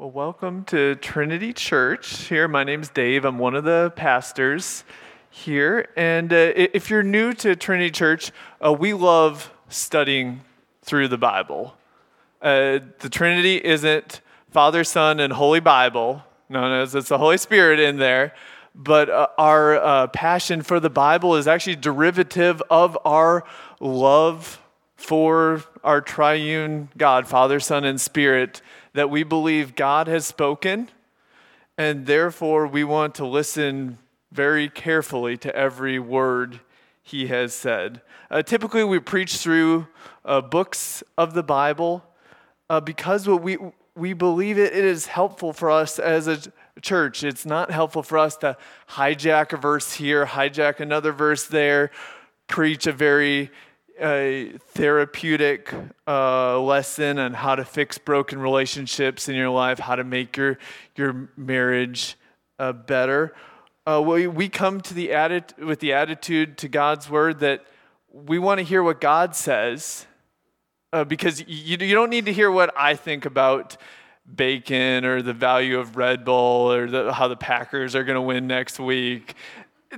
Well, welcome to Trinity Church. Here, my name's Dave. I'm one of the pastors here. And uh, if you're new to Trinity Church, uh, we love studying through the Bible. Uh, the Trinity isn't Father, Son, and Holy Bible. No, no, it's the Holy Spirit in there. But uh, our uh, passion for the Bible is actually derivative of our love for our triune God, Father, Son, and Spirit that we believe God has spoken, and therefore we want to listen very carefully to every word he has said. Uh, typically, we preach through uh, books of the Bible uh, because what we, we believe it, it is helpful for us as a church. It's not helpful for us to hijack a verse here, hijack another verse there, preach a very a therapeutic uh, lesson on how to fix broken relationships in your life, how to make your, your marriage uh, better. Uh, we, we come to the atti- with the attitude to God's word that we want to hear what God says uh, because you, you don't need to hear what I think about bacon or the value of Red Bull or the, how the Packers are going to win next week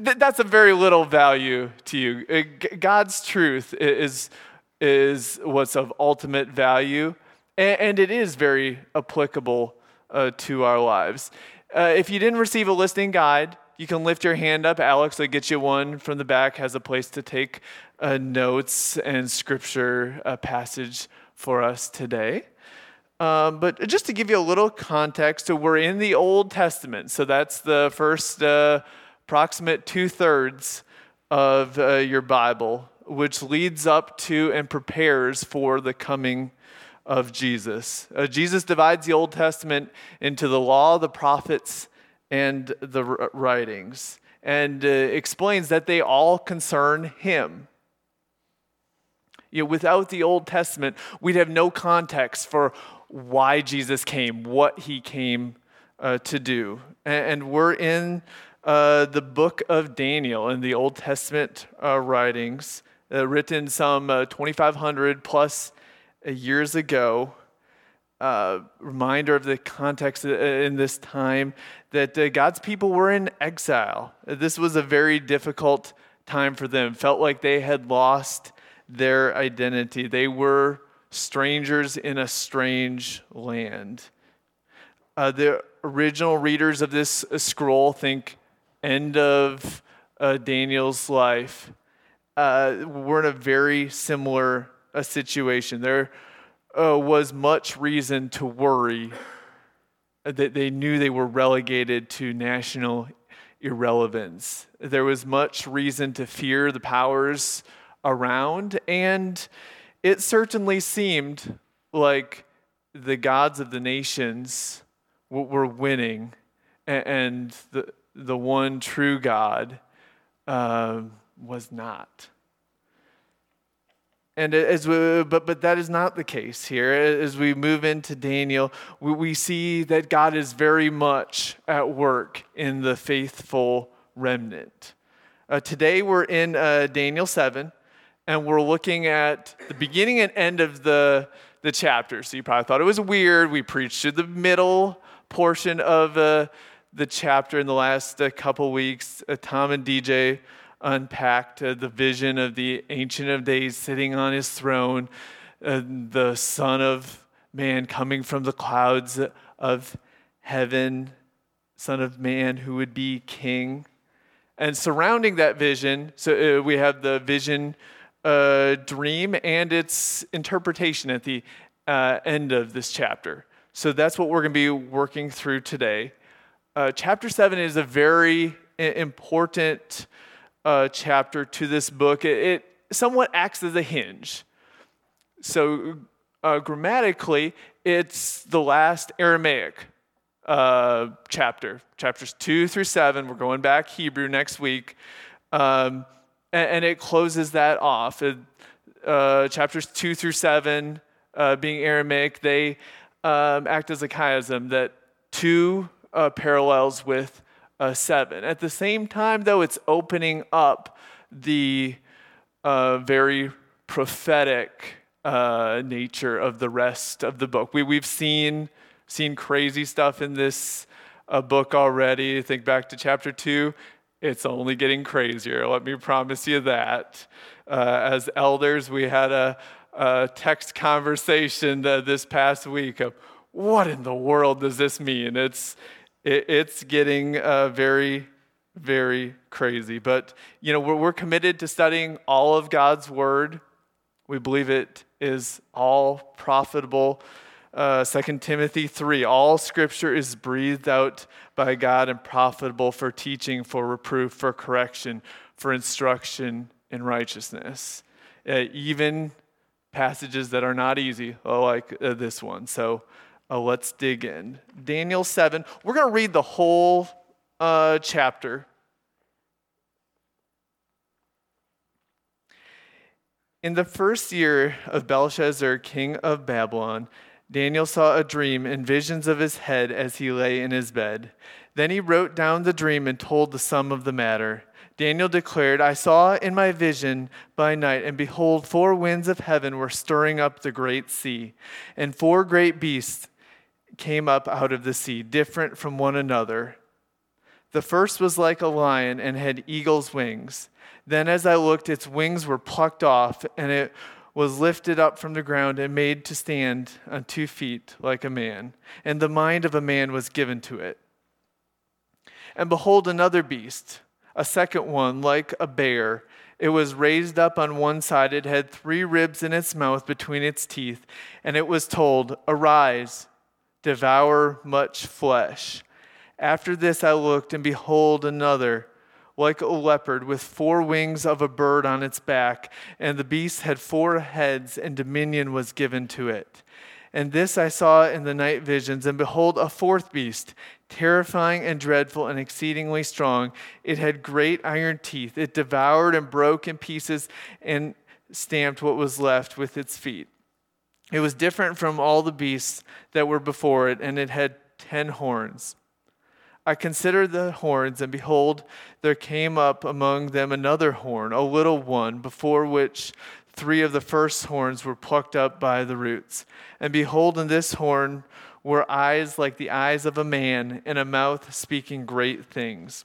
that's a very little value to you. Uh, God's truth is, is what's of ultimate value, and it is very applicable uh, to our lives. Uh, if you didn't receive a listening guide, you can lift your hand up. Alex will get you one from the back, has a place to take uh, notes and scripture uh, passage for us today. Um, but just to give you a little context, so we're in the Old Testament. So that's the first uh, approximate two thirds of uh, your Bible, which leads up to and prepares for the coming of Jesus. Uh, Jesus divides the Old Testament into the law, the prophets, and the writings, and uh, explains that they all concern him. You know, without the Old Testament, we'd have no context for why Jesus came, what he came uh, to do. And, and we're in uh, the book of Daniel in the Old Testament uh, writings, uh, written some uh, 2,500 plus uh, years ago. reminder of the context in this time that God's people were in exile. This was a very difficult time for them. Felt like they had lost their identity. They were strangers in a strange land. The original readers of this scroll think end of uh, Daniel's life, uh, we're in a very similar uh, situation. There uh, was much reason to worry that they knew they were relegated to national irrelevance. There was much reason to fear the powers around, and it certainly seemed like the gods of the nations were winning, and the, the one true God uh, was not. And as we, but, but that is not the case here. As we move into Daniel, we, we see that God is very much at work in the faithful remnant. Uh, today we're in uh, Daniel 7, and we're looking at the beginning and end of the, the chapter. So you probably thought it was weird. We preached through the middle portion of uh, the chapter in the last uh, couple weeks. Uh, Tom and DJ unpacked uh, the vision of the Ancient of Days sitting on his throne, uh, the Son of Man coming from the clouds of heaven, Son of Man who would be king. And surrounding that vision, so uh, we have the vision dream and its interpretation at the end of this chapter. So that's what we're going to be working through today uh, chapter 7 is a very important uh, chapter to this book. It, it, somewhat acts as a hinge. So, uh, grammatically, it's the last Aramaic uh, chapter, chapters 2 through 7. We're going back Hebrew next week. Um, and, and, it closes that off. Uh, chapters 2 through 7, uh, being Aramaic, they um, act as a chiasm that two uh, parallels with uh, 7. At the same time, though, it's opening up the uh, very prophetic uh, nature of the rest of the book. We, we've seen seen crazy stuff in this uh, book already. Think back to chapter two. It's only getting crazier. Let me promise you that. Uh, as elders, we had a, a text conversation this past week of what in the world does this mean? It's, it, it's getting uh, very, very crazy. But, you know, we're, we're committed to studying all of God's Word. We believe it is all profitable. Uh, 2 Timothy 3 All scripture is breathed out by God and profitable for teaching, for reproof, for correction, for instruction in righteousness. Uh, even passages that are not easy, like uh, this one. So uh, let's dig in. Daniel 7. We're going to read the whole uh, chapter. In the first year of Belshazzar, king of Babylon, Daniel saw a dream and visions of his head as he lay in his bed. Then he wrote down the dream and told the sum of the matter. Daniel declared, I saw in my vision by night, and behold, four winds of heaven were stirring up the great sea, and four great beasts came up out of the sea, different from one another. The first was like a lion and had eagle's wings. Then, as I looked, its wings were plucked off, and it was lifted up from the ground and made to stand on two feet like a man. And the mind of a man was given to it. And behold, another beast, a second one, like a bear. It was raised up on one side. It had three ribs in its mouth between its teeth. And it was told, Arise, devour much flesh. After this I looked, and behold, another like a leopard, with four wings of a bird on its back. And the beast had four heads, and dominion was given to it. And this I saw in the night visions. And behold, a fourth beast, terrifying and dreadful and exceedingly strong. It had great iron teeth. It devoured and broke in pieces and stamped what was left with its feet. It was different from all the beasts that were before it, and it had ten horns. I considered the horns, and behold, there came up among them another horn, a little one, before which three of the first horns were plucked up by the roots. And behold, in this horn were eyes like the eyes of a man, and a mouth speaking great things.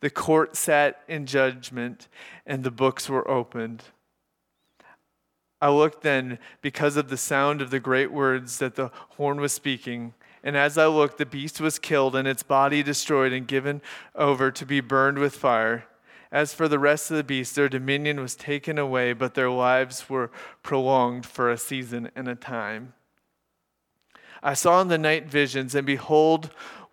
The court sat in judgment, and the books were opened. I looked then because of the sound of the great words that the horn was speaking. And as I looked, the beast was killed and its body destroyed and given over to be burned with fire. As for the rest of the beasts, their dominion was taken away, but their lives were prolonged for a season and a time. I saw in the night visions, and behold,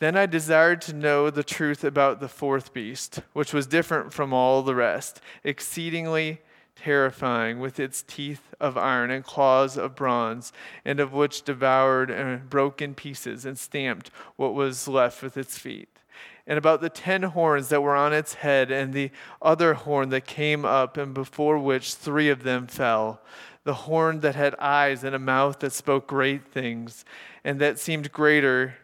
Then I desired to know the truth about the fourth beast, which was different from all the rest, exceedingly terrifying, with its teeth of iron and claws of bronze, and of which devoured and broke in pieces and stamped what was left with its feet. And about the ten horns that were on its head, and the other horn that came up, and before which three of them fell. The horn that had eyes and a mouth that spoke great things, and that seemed greater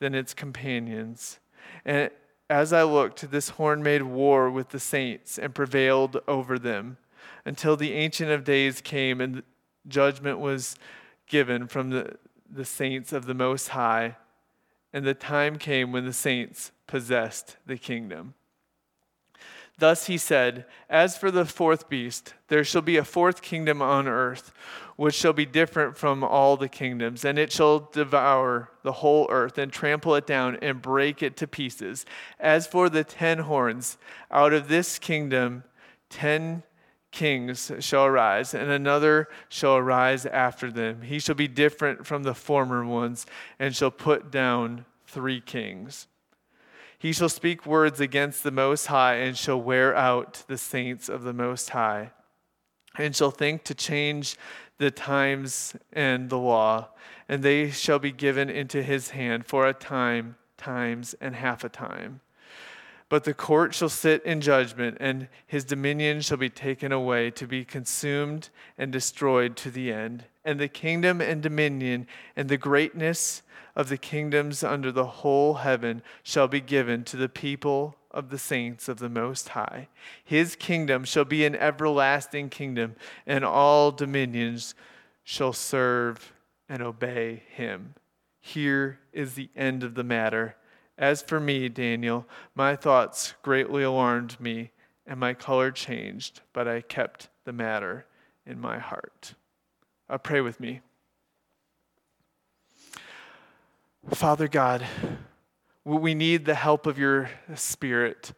than its companions. And as I looked, this horn made war with the saints and prevailed over them until the Ancient of Days came and judgment was given from the, the saints of the Most High. And the time came when the saints possessed the kingdom. Thus he said, As for the fourth beast, there shall be a fourth kingdom on earth, which shall be different from all the kingdoms, and it shall devour the whole earth, and trample it down, and break it to pieces. As for the ten horns, out of this kingdom ten kings shall arise, and another shall arise after them. He shall be different from the former ones, and shall put down three kings. He shall speak words against the Most High and shall wear out the saints of the Most High, and shall think to change the times and the law, and they shall be given into his hand for a time, times, and half a time. But the court shall sit in judgment, and his dominion shall be taken away to be consumed and destroyed to the end. And the kingdom and dominion and the greatness of the kingdoms under the whole heaven shall be given to the people of the saints of the Most High. His kingdom shall be an everlasting kingdom, and all dominions shall serve and obey him. Here is the end of the matter. As for me, Daniel, my thoughts greatly alarmed me, and my color changed, but I kept the matter in my heart. Uh, pray with me. Father God, we need the help of your Spirit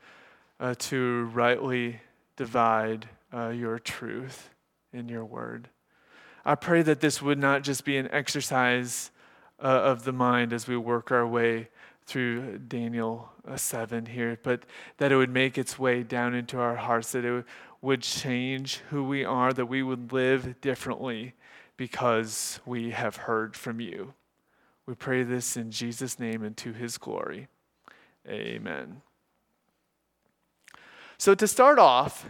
uh, to rightly divide uh, your truth in your word. I pray that this would not just be an exercise uh, of the mind as we work our way through Daniel uh, 7 here, but that it would make its way down into our hearts, that it would change who we are, that we would live differently because we have heard from you. We pray this in Jesus' name and to his glory. Amen. So, to start off,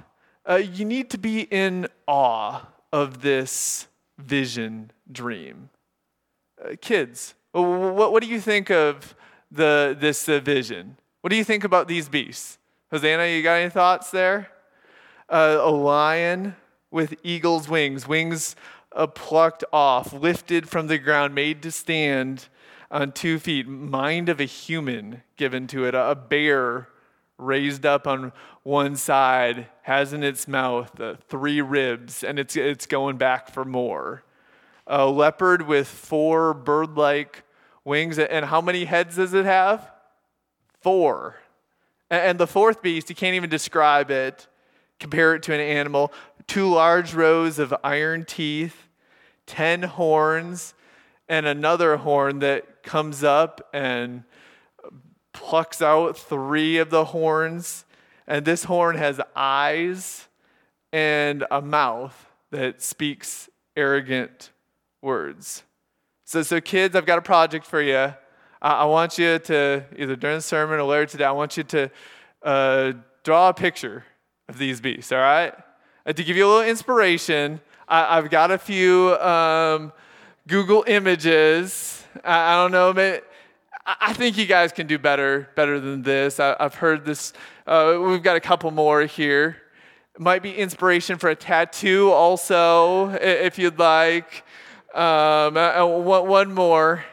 uh, you need to be in awe of this vision dream. Uh, kids, what, what do you think of the, this uh, vision? What do you think about these beasts? Hosanna, you got any thoughts there? Uh, a lion with eagle's wings, wings uh, plucked off, lifted from the ground, made to stand on two feet, mind of a human given to it, a bear raised up on one side, has in its mouth uh, three ribs, and it's, it's going back for more. A leopard with four bird like wings, and how many heads does it have? Four. And the fourth beast, you can't even describe it, compare it to an animal. Two large rows of iron teeth, ten horns, and another horn that comes up and plucks out three of the horns. And this horn has eyes and a mouth that speaks arrogant words. So, so kids, I've got a project for you. I, I want you to, either during the sermon or later today, I want you to uh, draw a picture of these beasts, all right? And to give you a little inspiration, I, have got a few um, Google Images. I, I don't know, but I think you guys can do better, better than this. I, have heard this. Uh, we've got a couple more here. Might be inspiration for a tattoo, also, if you'd like. Um, uh, uh one more.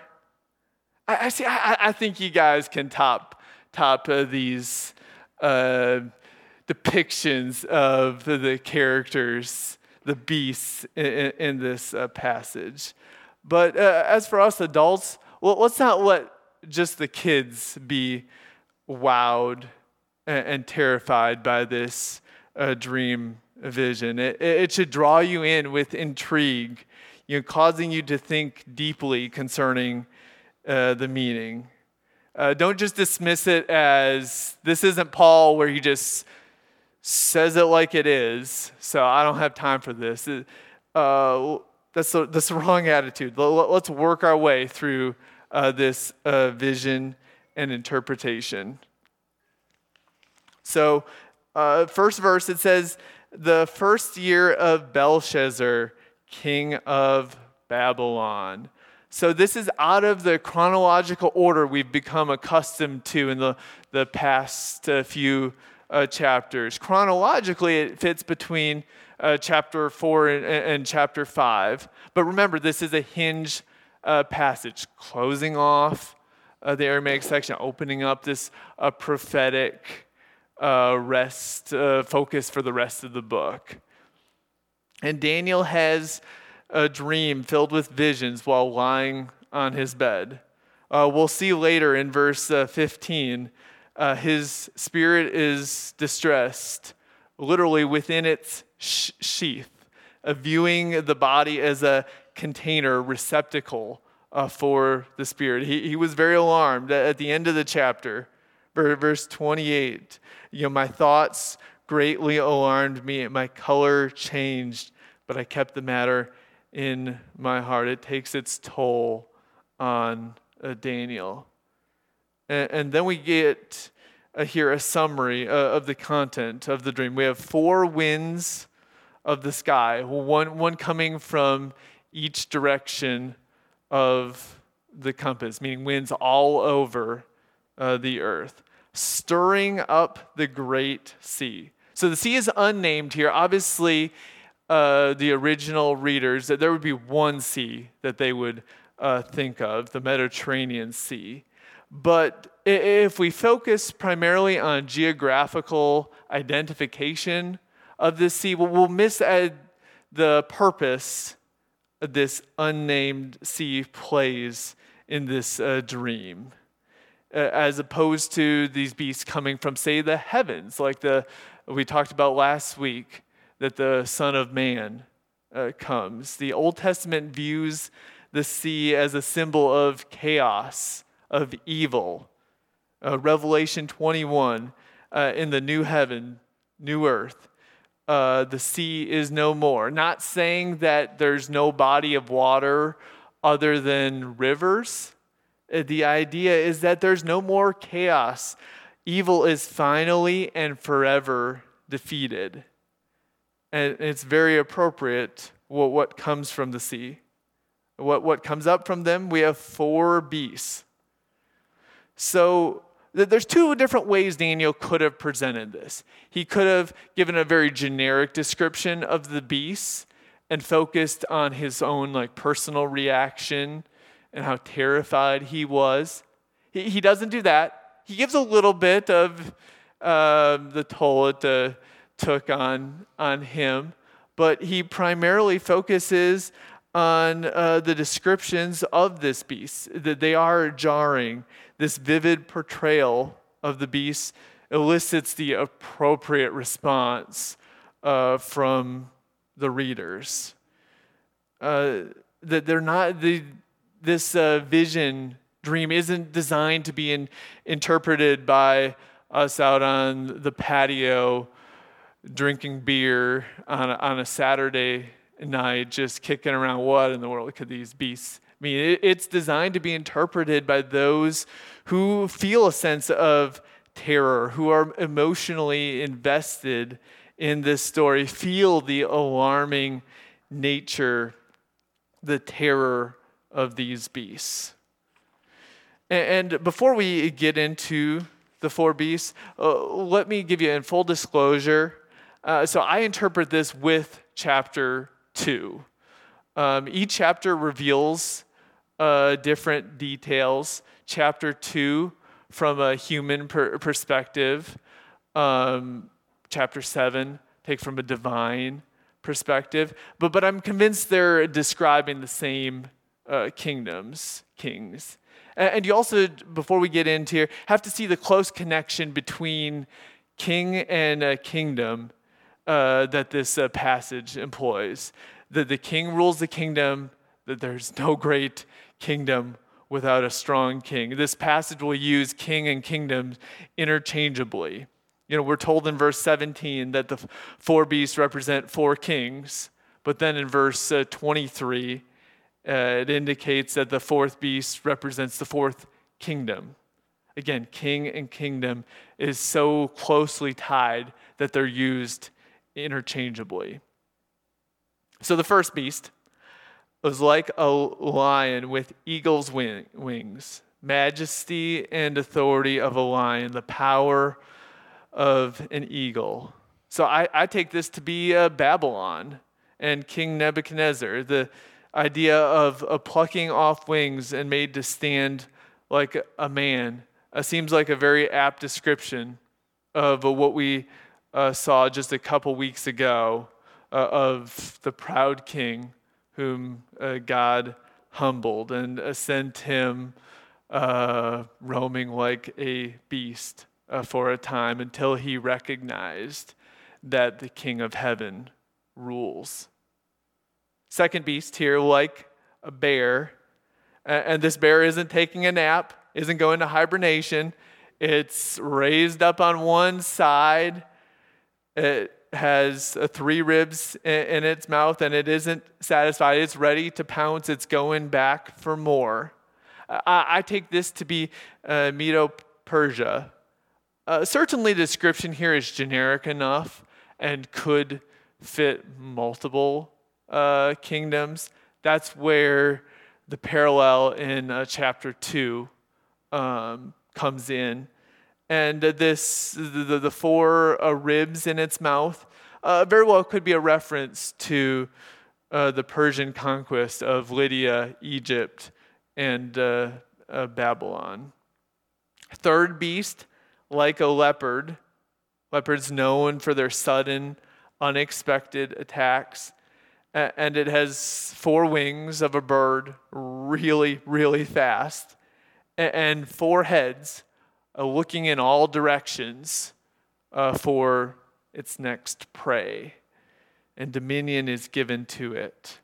I, I see. I, I, think you guys can top top uh, these uh, depictions of the, characters, the beasts in, in this uh, passage. But uh, as for us adults, well, let's not let just the kids be wowed and, and terrified by this uh, dream vision. It, it should draw you in with intrigue, you know, causing you to think deeply concerning uh, the meaning. Uh, don't just dismiss it as this isn't Paul where he just says it like it is, so I don't have time for this. Uh, that's the, that's the wrong attitude. Let's work our way through uh, this uh, vision and interpretation. So, uh, first verse, it says, The first year of Belshazzar, king of Babylon. So this is out of the chronological order we've become accustomed to in the, the past uh, few uh, chapters. Chronologically, it fits between uh, chapter 4 and, and, chapter 5. But remember, this is a hinge uh, passage, closing off uh, the Aramaic section, opening up this uh, prophetic rest focus for the rest of the book. And Daniel has a dream filled with visions while lying on his bed. Uh, we'll see later in verse uh, 15, uh, his spirit is distressed, literally within its sh- sheath, viewing the body as a container, receptacle uh, for the spirit. He, he was very alarmed at the end of the chapter, verse 28. You know, my thoughts greatly alarmed me, my color changed, but I kept the matter in my heart. It takes its toll on uh, Daniel. And, and, then we get uh, here a summary uh, of the content of the dream. We have four winds of the sky, one, one coming from each direction of the compass, meaning winds all over uh, the earth, stirring up the great sea. So the sea is unnamed here. Obviously, uh, the original readers that there would be one sea that they would uh, think of, the Mediterranean Sea. But if we focus primarily on geographical identification of this sea, we'll miss the purpose this unnamed sea plays in this uh, dream. as opposed to these beasts coming from, say, the heavens, like the we talked about last week that the Son of Man uh, comes. The Old Testament views the sea as a symbol of chaos, of evil. Uh, Revelation 21 uh, in the new heaven, new earth, uh, the sea is no more. Not saying that there's no body of water other than rivers. Uh, the idea is that there's no more chaos. Evil is finally and forever defeated. And it's very appropriate what, what comes from the sea. What, what comes up from them, we have four beasts. So there's two different ways Daniel could have presented this. He could have given a very generic description of the beasts and focused on his own like personal reaction and how terrified he was. He, he doesn't do that. He gives a little bit of uh, the toll it uh, took on, on him, but he primarily focuses on uh, the descriptions of this beast, that they are jarring. This vivid portrayal of the beast elicits the appropriate response uh, from the readers. Uh, that they're not, the, this uh, vision dream isn't designed to be in, interpreted by us out on the patio drinking beer on a, on a Saturday night, just kicking around what in the world could these beasts mean, it's designed to be interpreted by those who feel a sense of terror, who are emotionally invested in this story, feel the alarming nature, the terror of these beasts. And, and before we get into the four beasts, uh, let me give you in full disclosure uh, so I interpret this with chapter 2. Um, each chapter reveals uh, different details. Chapter 2, from a human per- perspective. Um, chapter 7, take from a divine perspective. But, but I'm convinced they're describing the same uh, kingdoms, kings. And, and you also, before we get into here, have to see the close connection between king and uh, kingdom uh, that this uh, passage employs. That the king rules the kingdom, that there's no great kingdom without a strong king. This passage will use king and kingdom interchangeably. You know, we're told in verse 17 that the four beasts represent four kings, but then in verse uh, 23, uh, it indicates that the fourth beast represents the fourth kingdom. Again, king and kingdom is so closely tied that they're used interchangeably. So the first beast was like a lion with eagle's wing, wings, majesty and authority of a lion, the power of an eagle. So I, I take this to be uh, Babylon and King Nebuchadnezzar, the idea of, of plucking off wings and made to stand like a man. Uh, seems like a very apt description of uh, what we uh, saw just a couple weeks ago uh, of the proud king whom uh, God humbled and uh, sent him uh, roaming like a beast uh, for a time until he recognized that the King of heaven rules. Second beast here, like a bear, and this bear isn't taking a nap, isn't going to hibernation. It's raised up on one side. It has three ribs in its mouth and it isn't satisfied. It's ready to pounce. It's going back for more. I, take this to be uh, Medo Persia. Uh, certainly, the description here is generic enough and could fit multiple uh, kingdoms. That's where the parallel in uh, chapter 2 um, comes in. And this, the, the four uh, ribs in its mouth, uh, very well could be a reference to uh, the Persian conquest of Lydia, Egypt, and uh, uh, Babylon. Third beast, like a leopard. Leopards known for their sudden, unexpected attacks. And it has four wings of a bird, really, really fast, and four heads uh, looking in all directions uh, for its next prey. And dominion is given to it.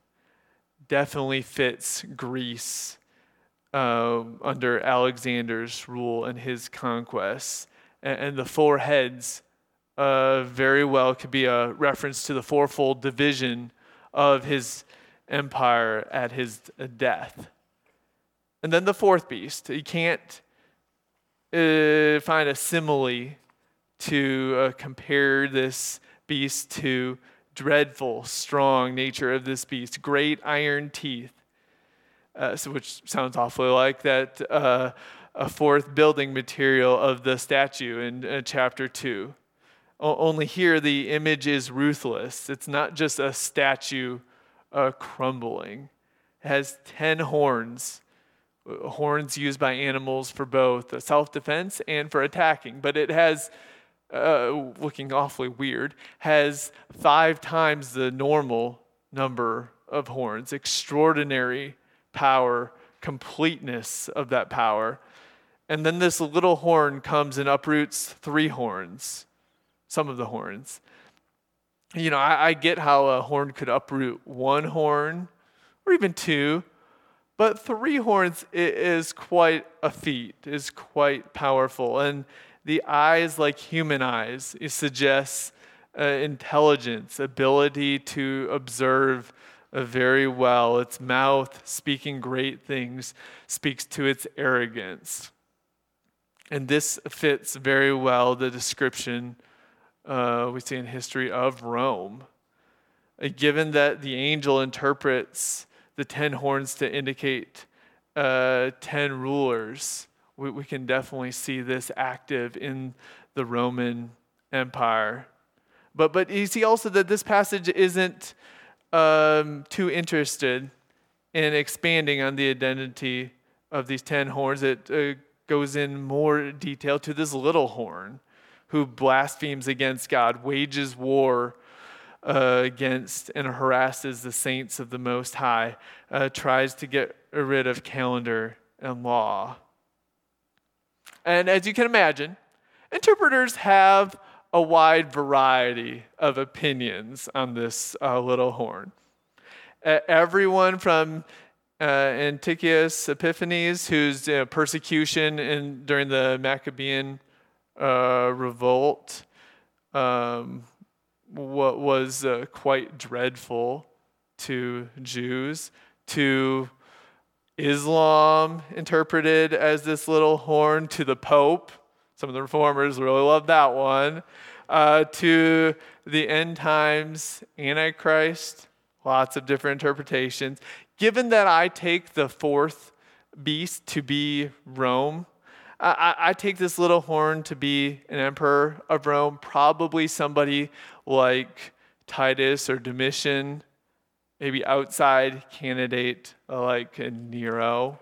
Definitely fits Greece uh, under Alexander's rule and his conquests. And, and the four heads uh, very well could be a reference to the fourfold division of his empire at his death. And then the fourth beast. You can't uh, find a simile to uh, compare this beast to dreadful, strong nature of this beast, great iron teeth, uh, so which sounds awfully like that uh, a fourth building material of the statue in uh, chapter 2. O- only here the image is ruthless. It's not just a statue uh, crumbling. It has 10 horns, horns used by animals for both self defense and for attacking, but it has uh, looking awfully weird, has five times the normal number of horns. Extraordinary power, completeness of that power. And then this little horn comes and uproots three horns, some of the horns. You know, I, I get how a horn could uproot one horn or even two, but three horns is quite a feat, is quite powerful. And the eyes like human eyes. Suggests uh, intelligence, ability to observe uh, very well. Its mouth, speaking great things, speaks to its arrogance. And this fits very well the description uh, we see in history of Rome. Uh, given that the angel interprets the ten horns to indicate uh, ten rulers, we, we can definitely see this active in the Roman Empire. But, but you see also that this passage isn't um, too interested in expanding on the identity of these ten horns. It uh, goes in more detail to this little horn who blasphemes against God, wages war against and harasses the saints of the Most High, uh, tries to get rid of calendar and law. And as you can imagine, interpreters have a wide variety of opinions on this uh, little horn. Everyone from uh, Antiochus Epiphanes, whose uh, persecution in, during the Maccabean uh, revolt um, what was uh, quite dreadful to Jews, to Islam interpreted as this little horn to the Pope. Some of the reformers really love that one. Uh, to the end times Antichrist, lots of different interpretations. given that I take the fourth beast to be Rome, I, I, take this little horn to be an emperor of Rome, probably somebody like Titus or Domitian, maybe outside candidate like Nero.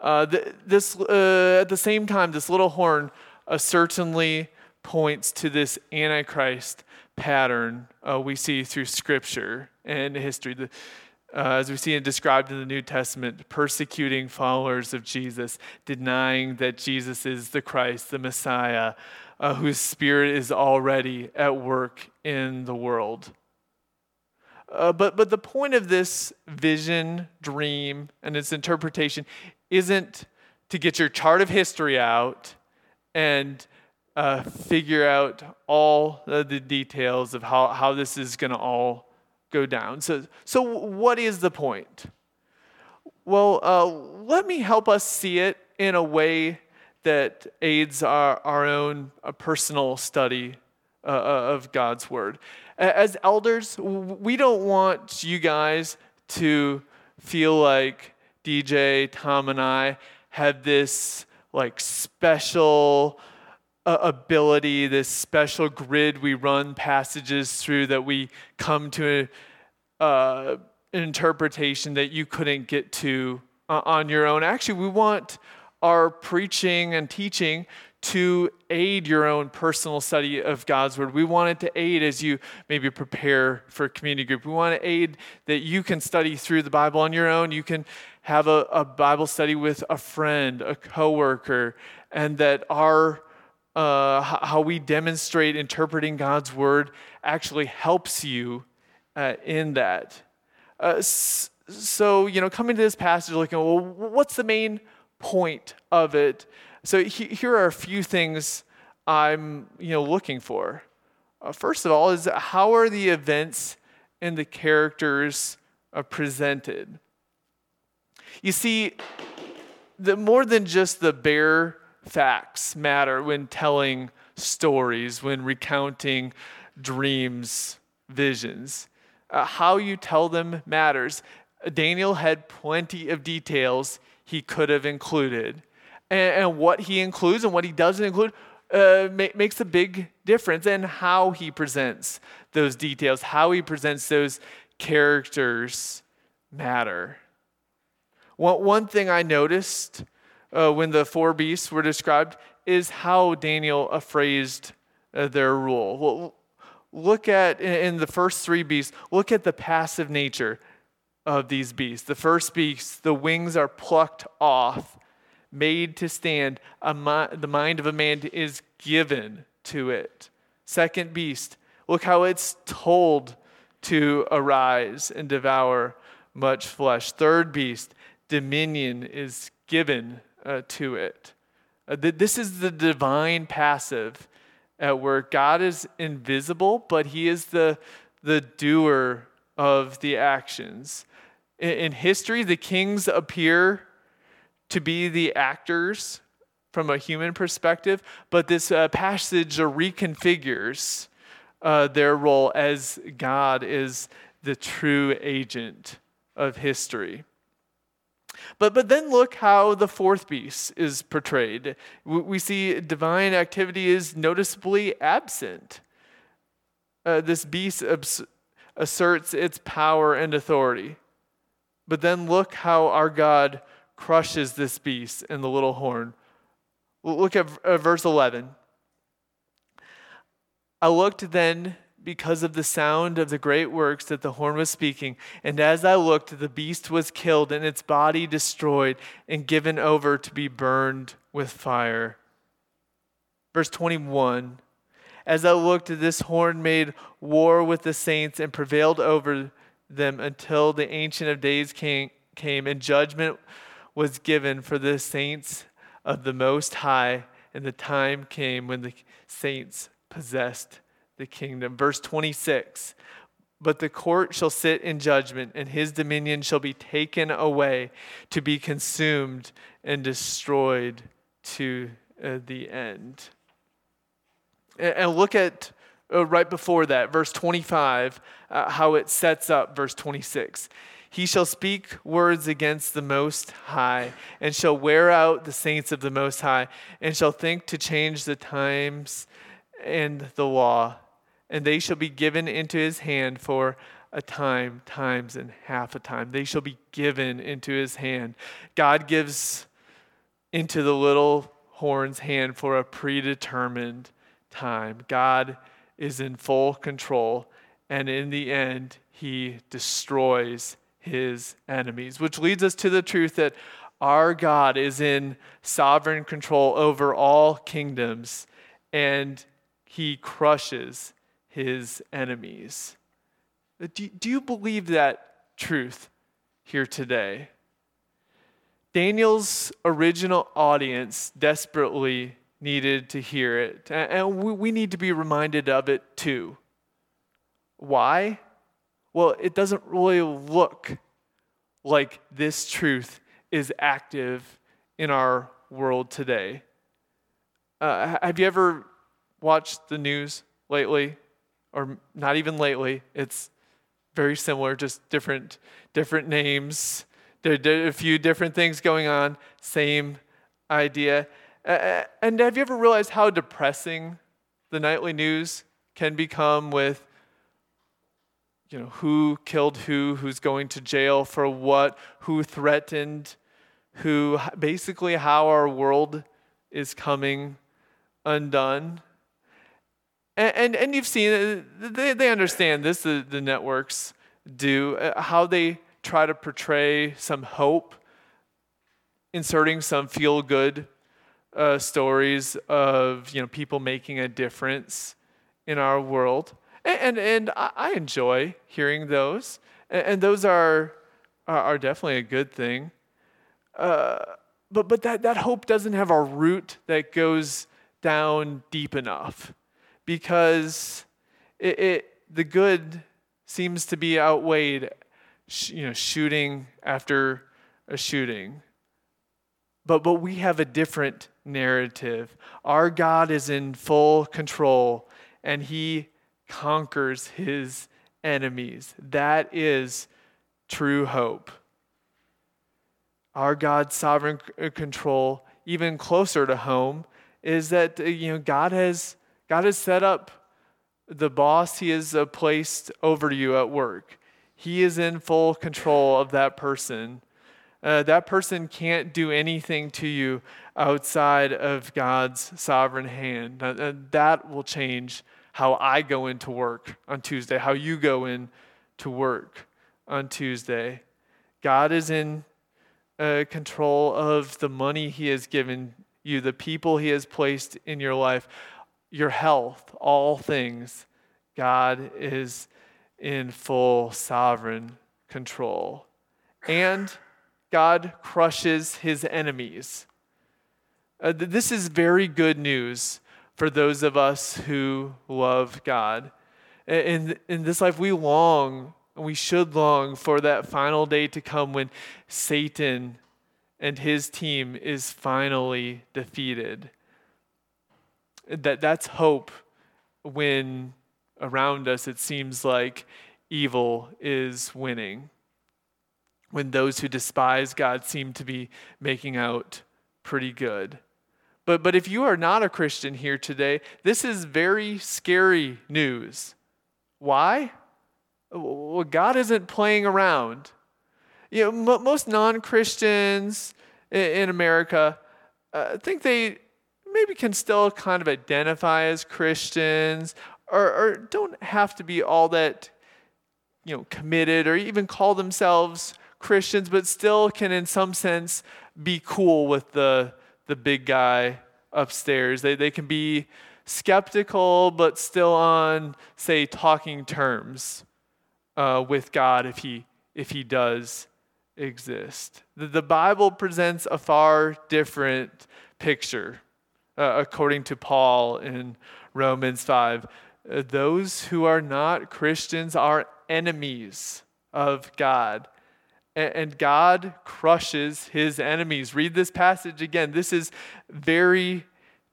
Uh, this, uh, at the same time, this little horn uh, certainly points to this Antichrist pattern uh, we see through Scripture and history. The, uh, as we see it described in the New Testament, persecuting followers of Jesus, denying that Jesus is the Christ, the Messiah, uh, whose spirit is already at work in the world. Uh, but, but the point of this vision, dream, and its interpretation isn't to get your chart of history out and uh, figure out all the details of how, how this is going to all go down. So, so what is the point? Well, uh, let me help us see it in a way that aids our, our own uh, personal study uh, uh of God's Word. As elders, we don't want you guys to feel like DJ, Tom, and I have this like special uh, ability, this special grid we run passages through that we come to a, uh, an interpretation that you couldn't get to on your own. Actually, we want our preaching and teaching to aid your own personal study of God's Word. We want it to aid as you maybe prepare for community group. We want to aid that you can study through the Bible on your own. You can have a, a Bible study with a friend, a coworker, and that our uh, how we demonstrate interpreting God's Word actually helps you uh, in that. Uh, so, you know, coming to this passage, looking, well, what's the main point of it? So he, here are a few things I'm you know looking for. Uh, first of all, is how are the events and the characters uh, presented? You see, the more than just the bare facts matter when telling stories, when recounting dreams, visions. Uh, how you tell them matters. Daniel had plenty of details he could have included and, and what he includes and what he doesn't include uh, ma- makes a big difference in how he presents those details, how he presents those characters matter. One, one thing I noticed uh, when the four beasts were described is how Daniel phrased uh, their rule. Well, look at, in the first three beasts, look at the passive nature of these beasts. The first beast, the wings are plucked off made to stand. Mi- the mind of a man is given to it. Second beast, look how it's told to arise and devour much flesh. Third beast, dominion is given uh, to it. Uh, this is the divine passive uh, where God is invisible, but he is the, the doer of the actions. In, history, the kings appear to be the actors from a human perspective, but this uh, passage reconfigures uh, their role as God is the true agent of history. But, but then look how the fourth beast is portrayed. We see divine activity is noticeably absent. Uh, this beast abs- asserts its power and authority. But then look how our God crushes this beast in the little horn. Look at uh, verse 11. I looked then because of the sound of the great works that the horn was speaking, and as I looked, the beast was killed and its body destroyed and given over to be burned with fire. Verse 21 As I looked, this horn made war with the saints and prevailed over them until the Ancient of Days came, came and judgment was given for the saints of the Most High, and the time came when the saints possessed the kingdom. Verse 26 But the court shall sit in judgment, and his dominion shall be taken away to be consumed and destroyed to uh, the end. And, and look at uh, right before that, verse 25, uh, how it sets up verse 26. He shall speak words against the Most High, and shall wear out the saints of the Most High, and shall think to change the times and the law. And they shall be given into his hand for a time, times, and half a time. They shall be given into his hand. God gives into the little horn's hand for a predetermined time. God is in full control, and in the end, he destroys his enemies, which leads us to the truth that our God is in sovereign control over all kingdoms, and he crushes his enemies. Uh, do, do you believe that truth here today? Daniel's original audience desperately needed to hear it, and we need to be reminded of it too. Why? Well, it doesn't really look like this truth is active in our world today. Uh, have you ever watched the news lately? Or not even lately. It's very similar, just different, different names. There, there are a few different things going on, same idea. Uh, and have you ever realized how depressing the nightly news can become with you know who killed who who's going to jail for what who threatened who basically how our world is coming undone? And and, and you've seen they, they understand this the, the networks do uh, how they try to portray some hope inserting some feel good uh, stories of you know people making a difference in our world and, and, I enjoy hearing those. And, those are, are, definitely a good thing. Uh, but but that, that hope doesn't have a root that goes down deep enough because it, it the good seems to be outweighed you know shooting after a shooting but but we have a different narrative our god is in full control and he conquers his enemies. That is true hope. Our God's sovereign uh, control, even closer to home, is that uh, you know God has God has set up the boss He has uh, placed over you at work. He is in full control of that person. Uh, that person can't do anything to you outside of God's sovereign hand. Uh, that will change how I go into work on Tuesday, how you go in to work on Tuesday. God is in uh, control of the money He has given you, the people He has placed in your life, your health, all things. God is in full sovereign control. And God crushes His enemies. Uh, this is very good news for those of us who love God. In, in this life, we long, and we should long for that final day to come when Satan and his team is finally defeated. That, that's hope when around us it seems like evil is winning. When those who despise God seem to be making out pretty good. But, but if you are not a Christian here today, this is very scary news. Why? Well, God isn't playing around. You know, most non Christians in, in, America uh, think they maybe can still kind of identify as Christians or, or don't have to be all that you know, committed or even call themselves Christians, but still can, in some sense, be cool with the the big guy upstairs. They, they can be skeptical, but still on, say, talking terms uh, with God if he, if he does exist. The, the Bible presents a far different picture, uh, according to Paul in Romans 5. Uh, those who are not Christians are enemies of God and God crushes his enemies. Read this passage again. This is very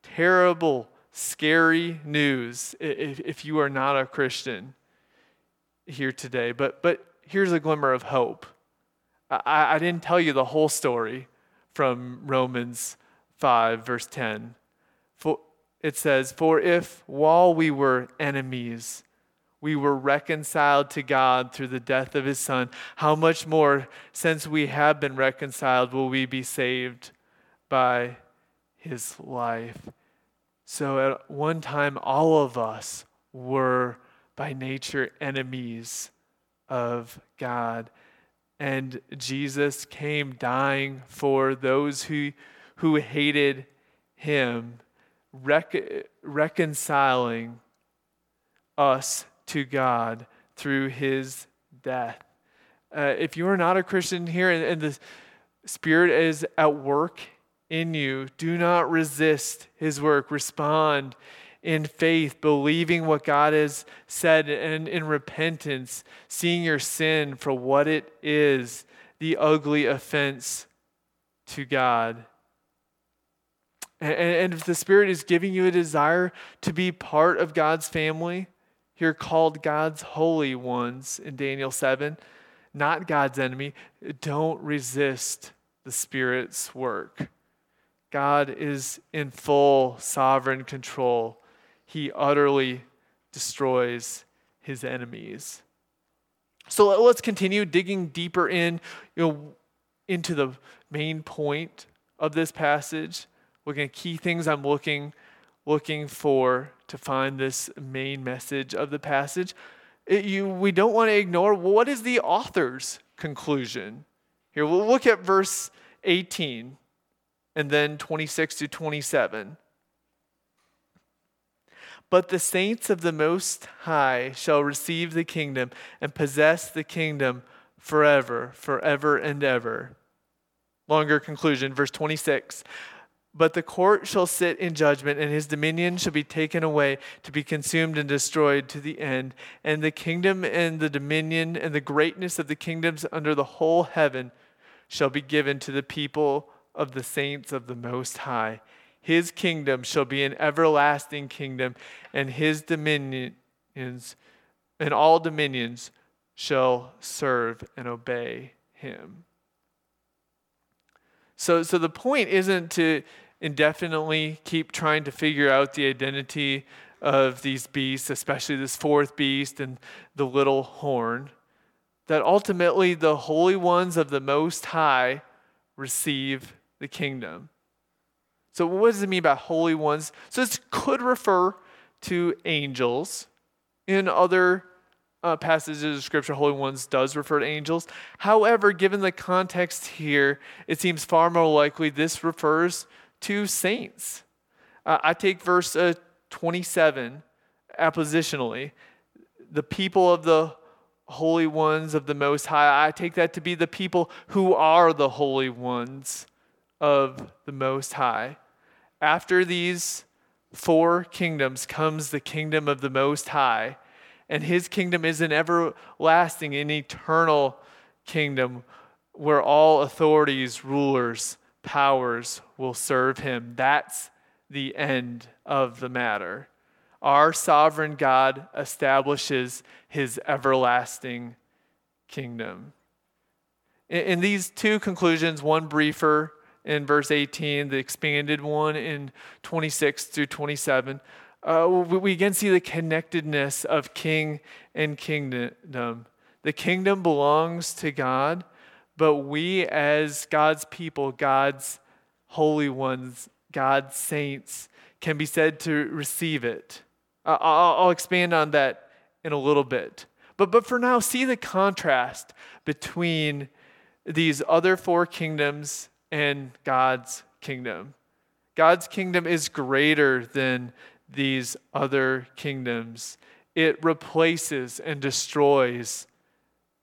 terrible, scary news if you are not a Christian here today. But, but here's a glimmer of hope I, I didn't tell you the whole story from Romans 5, verse 10. For, it says, For if while we were enemies, we were reconciled to God through the death of his Son, how much more, since we have been reconciled, will we be saved by his life? So at one time, all of us were by nature enemies of God. And Jesus came dying for those who, who hated him, rec- reconciling us to God through his death. Uh, if you are not a Christian here and, and the Spirit is at work in you, do not resist his work. Respond in faith, believing what God has said, and in repentance, seeing your sin for what it is the ugly offense to God. And, and if the Spirit is giving you a desire to be part of God's family, here called God's holy ones in Daniel 7, not God's enemy, don't resist the Spirit's work. God is in full sovereign control he utterly destroys his enemies. So let's continue digging deeper in, you know, into the main point of this passage. Looking at key things I'm looking looking for to find this main message of the passage. It, you, we don't want to ignore what is the author's conclusion. Here, we'll look at verse 18 and then 26 to 27. But the saints of the Most High shall receive the kingdom and possess the kingdom forever, forever and ever. Longer conclusion, verse 26. But the court shall sit in judgment, and his dominion shall be taken away to be consumed and destroyed to the end. And the kingdom and the dominion and the greatness of the kingdoms under the whole heaven shall be given to the people of the saints of the Most High his kingdom shall be an everlasting kingdom, and his dominions and all dominions shall serve and obey him. So, so the point isn't to indefinitely keep trying to figure out the identity of these beasts, especially this fourth beast and the little horn. That ultimately the holy ones of the Most High receive the kingdom. So, what does it mean by holy ones? So, this could refer to angels. In other uh, passages of Scripture, holy ones does refer to angels. However, given the context here, it seems far more likely this refers to saints. Uh, I take verse uh, 27 appositionally. The people of the holy ones of the Most High, I take that to be the people who are the holy ones of the Most High. After these four kingdoms comes the kingdom of the Most High, and his kingdom is an everlasting and eternal kingdom where all authorities, rulers, powers will serve him. That's the end of the matter. Our sovereign God establishes his everlasting kingdom. In, these two conclusions, one briefer in verse 18, the expanded one in 26 through 27, uh, we again see the connectedness of king and kingdom. The kingdom belongs to God, but we, as God's people, God's holy ones, God's saints, can be said to receive it. I'll, I'll expand on that in a little bit. But, but for now, see the contrast between these other four kingdoms and God's kingdom. God's kingdom is greater than these other kingdoms. It replaces and destroys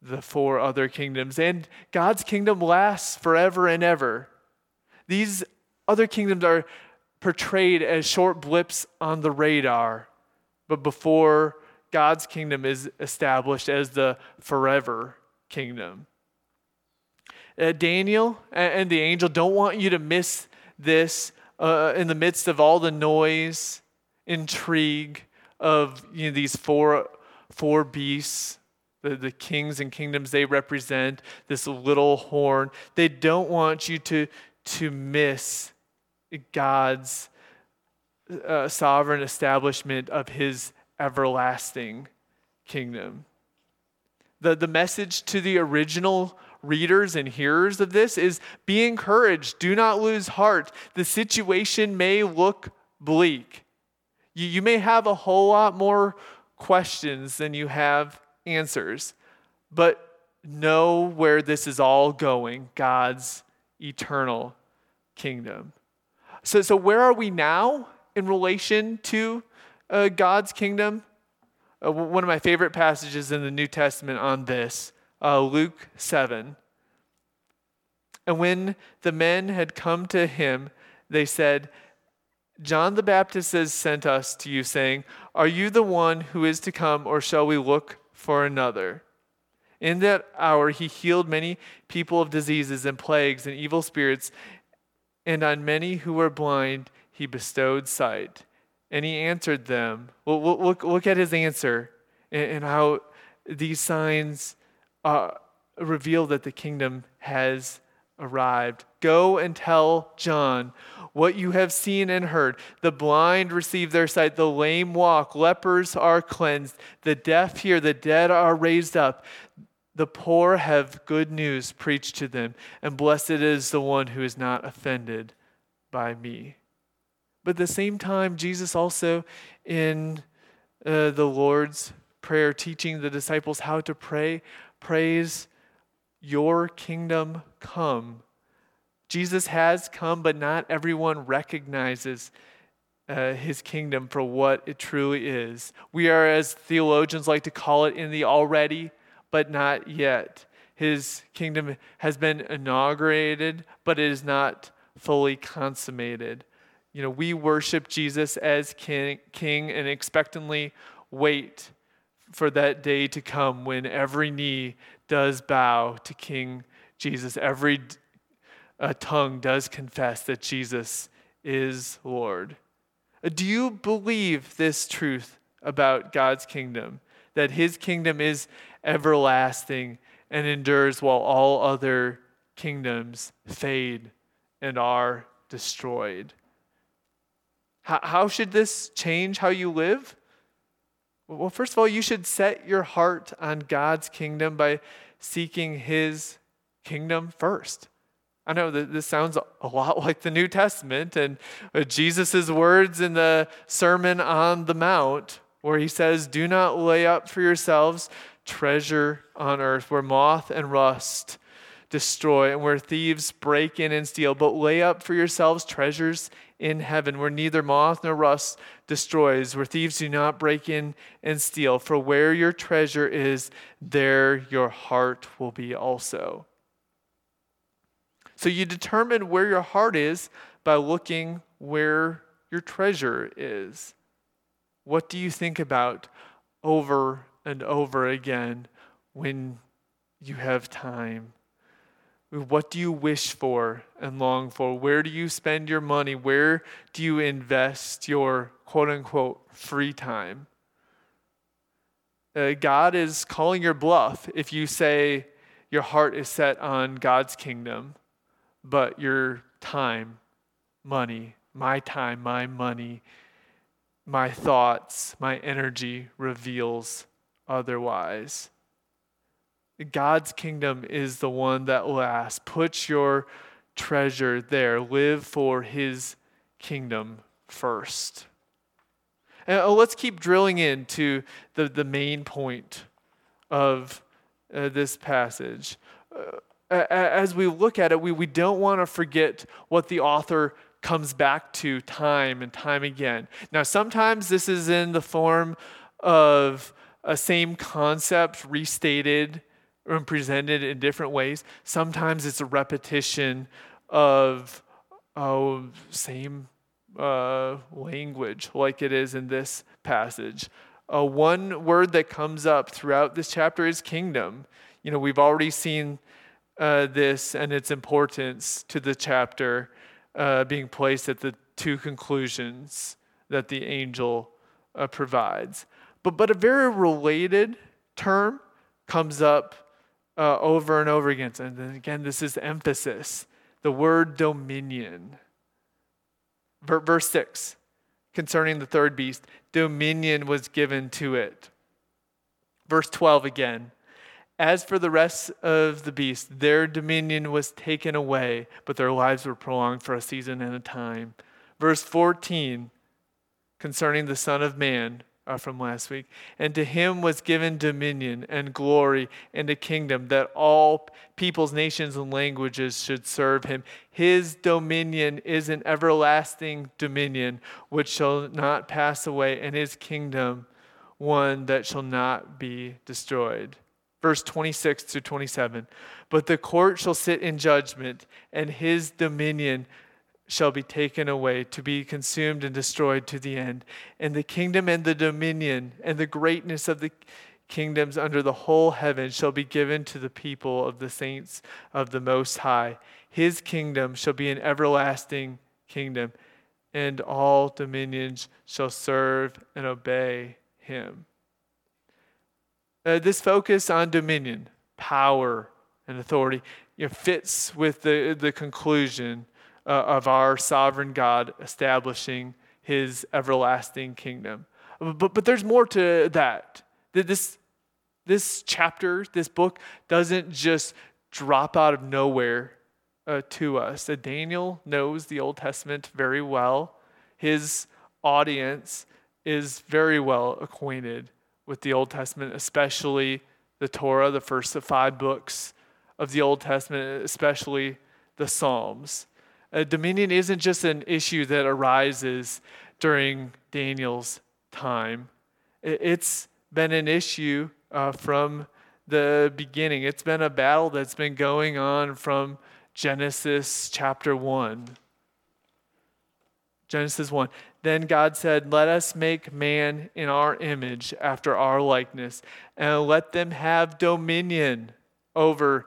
the four other kingdoms. And God's kingdom lasts forever and ever. These other kingdoms are portrayed as short blips on the radar, but before God's kingdom is established as the forever kingdom. Uh, Daniel and the angel don't want you to miss this uh, in the midst of all the noise, intrigue of you know, these four, four beasts the, the kings and kingdoms they represent, this little horn. They don't want you to, to miss God's uh, sovereign establishment of his everlasting kingdom. The, the message to the original readers and hearers of this is be encouraged, do not lose heart. The situation may look bleak. You, you may have a whole lot more questions than you have answers, but know where this is all going God's eternal kingdom. So, so where are we now in relation to uh, God's kingdom? Uh, one of my favorite passages in the New Testament on this, uh, Luke 7. And when the men had come to him, they said, John the Baptist has sent us to you, saying, Are you the one who is to come, or shall we look for another? In that hour, he healed many people of diseases and plagues and evil spirits, and on many who were blind, he bestowed sight. And he answered them. Well, look, look at his answer and, how these signs uh, reveal that the kingdom has arrived. Go and tell John what you have seen and heard. The blind receive their sight, the lame walk, lepers are cleansed, the deaf hear, the dead are raised up. The poor have good news preached to them, and blessed is the one who is not offended by me. But at the same time, Jesus also, in uh, the Lord's Prayer, teaching the disciples how to pray, prays, Your kingdom come Jesus has come, but not everyone recognizes uh, his kingdom for what it truly is. We are, as theologians like to call it, in the already, but not yet. His kingdom has been inaugurated, but it is not fully consummated. You know, we worship Jesus as king, king and expectantly wait for that day to come when every knee does bow to King Jesus. Every a tongue does confess that Jesus is Lord. Uh, do you believe this truth about God's kingdom? That his kingdom is everlasting and endures while all other kingdoms fade and are destroyed. How should this change how you live? Well, first of all, you should set your heart on God's kingdom by seeking his kingdom first. I know that this sounds a lot like the New Testament and uh, Jesus' words in the Sermon on the Mount, where he says, Do not lay up for yourselves treasure on earth where moth and rust destroy and where thieves break in and steal, but lay up for yourselves treasures in heaven where neither moth nor rust destroys, where thieves do not break in and steal. For where your treasure is, there your heart will be also. So you determine where your heart is by looking where your treasure is. What do you think about over and over again when you have time? What do you wish for and long for? Where do you spend your money? Where do you invest your quote unquote free time? Uh, God is calling your bluff if you say your heart is set on God's kingdom but your time, money, my time, my money, my thoughts, my energy reveals otherwise. God's kingdom is the one that lasts. Put your treasure there. Live for his kingdom first. And uh, let's keep drilling into the, the main point of uh, this passage. Uh, as we look at it, we, we don't want to forget what the author comes back to time and time again. Now, sometimes this is in the form of a same concept restated and presented in different ways. Sometimes it's a repetition of oh, same uh, language, like it is in this passage. Uh, one word that comes up throughout this chapter is kingdom. You know, we've already seen uh, this and its importance to the chapter uh, being placed at the two conclusions that the angel uh, provides. But, but a very related term comes up uh, over and over again. And then again, this is emphasis the word dominion. Verse 6 concerning the third beast, dominion was given to it. Verse 12 again. As for the rest of the beasts, their dominion was taken away, but their lives were prolonged for a season and a time. Verse 14, concerning the Son of Man, uh, from last week. And to him was given dominion and glory and a kingdom that all peoples, nations, and languages should serve him. His dominion is an everlasting dominion which shall not pass away, and his kingdom one that shall not be destroyed. Verse 26 to 27. But the court shall sit in judgment, and his dominion shall be taken away, to be consumed and destroyed to the end. And the kingdom and the dominion and the greatness of the kingdoms under the whole heaven shall be given to the people of the saints of the Most High. His kingdom shall be an everlasting kingdom, and all dominions shall serve and obey him. Uh, this focus on dominion, power, and authority you know, fits with the, the conclusion uh, of our sovereign God establishing his everlasting kingdom. But, but there's more to that. This, this chapter, this book, doesn't just drop out of nowhere uh, to us. Uh, Daniel knows the Old Testament very well. His audience is very well acquainted with the Old Testament, especially the Torah, the first five books of the Old Testament, especially the Psalms. Uh, dominion isn't just an issue that arises during Daniel's time, it's been an issue uh, from the beginning. It's been a battle that's been going on from Genesis chapter 1. Genesis 1. Then God said, Let us make man in our image, after our likeness, and let them have dominion over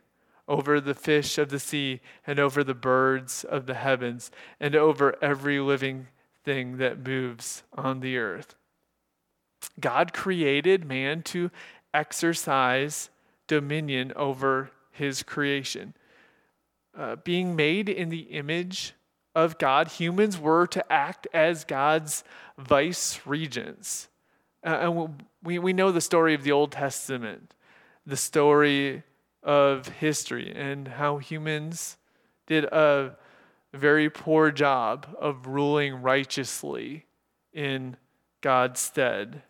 over the fish of the sea, and over the birds of the heavens, and over every living thing that moves on the earth. God created man to exercise dominion over his creation. Uh, being made in the image of God, humans were to act as God's vice regents. Uh, and we, we know the story of the Old Testament, the story of history and how humans did a very poor job of ruling righteously in God's stead.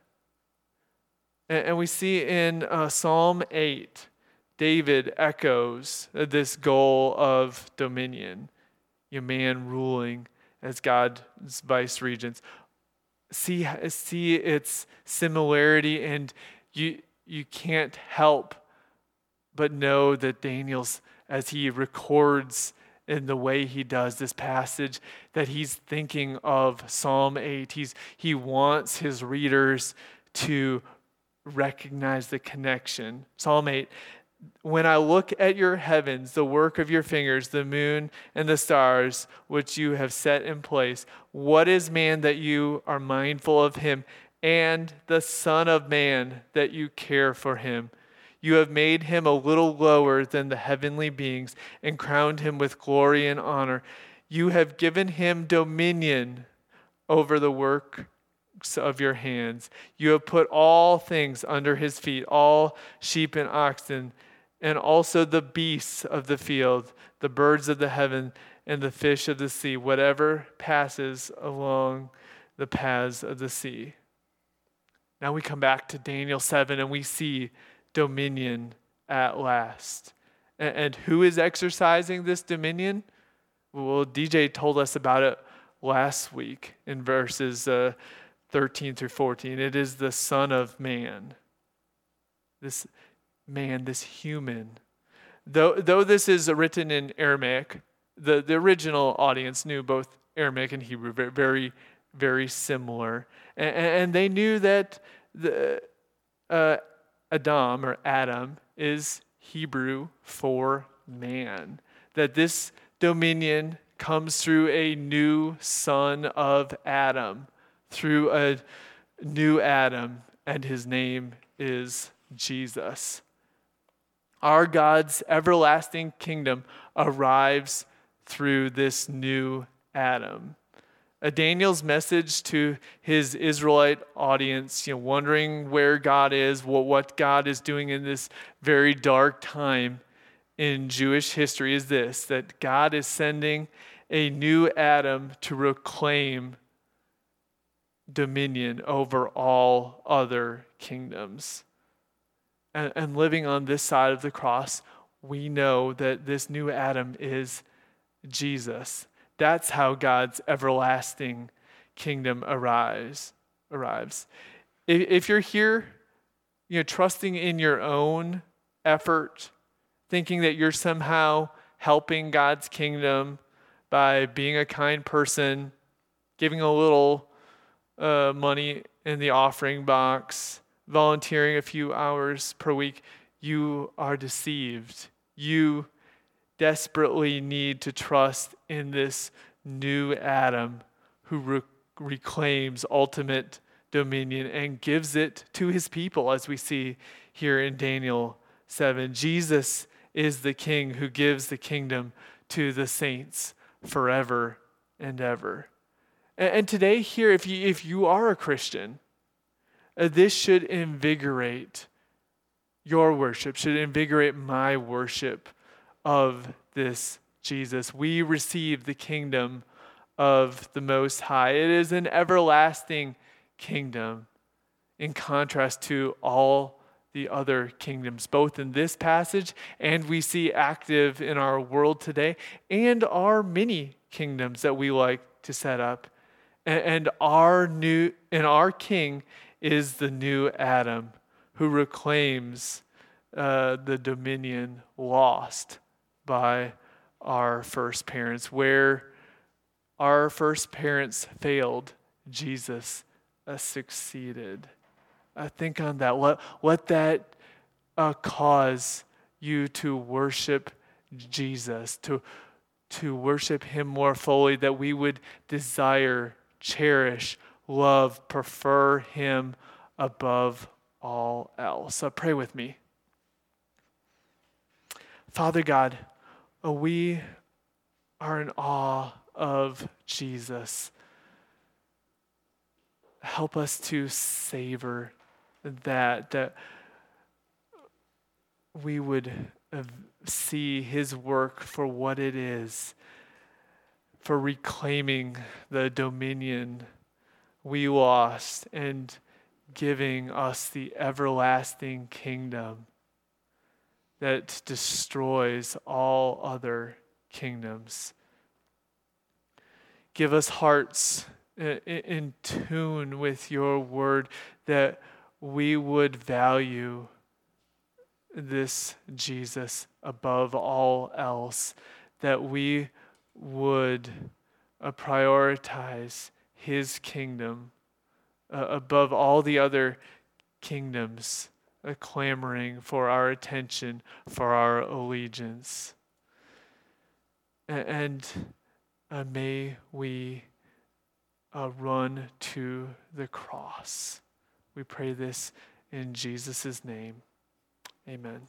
And we see in uh, Psalm 8, David echoes this goal of dominion, a man ruling as God's vice regents. See, see its similarity, and you, you can't help but know that Daniel's, as he records in the way he does this passage, that he's thinking of Psalm 8. He's, he wants his readers to recognize the connection. Psalm 8 When I look at your heavens, the work of your fingers, the moon and the stars, which you have set in place, what is man that you are mindful of him, and the Son of Man that you care for him? You have made him a little lower than the heavenly beings and crowned him with glory and honor. You have given him dominion over the works of your hands. You have put all things under his feet, all sheep and oxen, and also the beasts of the field, the birds of the heaven, and the fish of the sea, whatever passes along the paths of the sea. Now we come back to Daniel 7 and we see dominion at last. And, and who is exercising this dominion? Well, DJ told us about it last week in verses uh, 13 through 14. It is the Son of Man. This man, this human, though, though this is written in Aramaic, the, the original audience knew both Aramaic and Hebrew, very, very, similar. And, and they knew that the, uh, Adam or Adam is Hebrew for man. That this dominion comes through a new son of Adam, through a new Adam, and his name is Jesus. Our God's everlasting kingdom arrives through this new Adam. Daniel's message to his Israelite audience, you know, wondering where God is, what, what God is doing in this very dark time in Jewish history is this that God is sending a new Adam to reclaim dominion over all other kingdoms. And, and, living on this side of the cross, we know that this new Adam is Jesus. That's how God's everlasting kingdom arrives. arrives. If you're here, you know, trusting in your own effort, thinking that you're somehow helping God's kingdom by being a kind person, giving a little uh, money in the offering box, volunteering a few hours per week, you are deceived. You desperately need to trust in this new Adam who re- reclaims ultimate dominion and gives it to his people, as we see here in Daniel 7. Jesus is the king who gives the kingdom to the saints forever and ever. And, and today, here, if you, if you are a Christian, uh, this should invigorate your worship, should invigorate my worship of this Jesus. We receive the kingdom of the Most High. It is an everlasting kingdom in contrast to all the other kingdoms, both in this passage and we see active in our world today, and our many kingdoms that we like to set up. And our new and our king is the new Adam who reclaims uh, the dominion lost by our first parents. Where our first parents failed, Jesus uh, succeeded. Uh, think on that. Let, let that uh, cause you to worship Jesus, to, to worship Him more fully, that we would desire, cherish, love, prefer Him above all else. So pray with me. Father God, uh, we are in awe of Jesus. Help us to savor that, that we would see his work for what it is, for reclaiming the dominion we lost and giving us the everlasting kingdom that destroys all other kingdoms. Give us hearts in tune with your word that we would value this Jesus above all else, that we would uh, prioritize his kingdom uh, above all the other kingdoms uh, clamoring for our attention, for our allegiance. And uh, may we uh, run to the cross. We pray this in Jesus' name. Amen.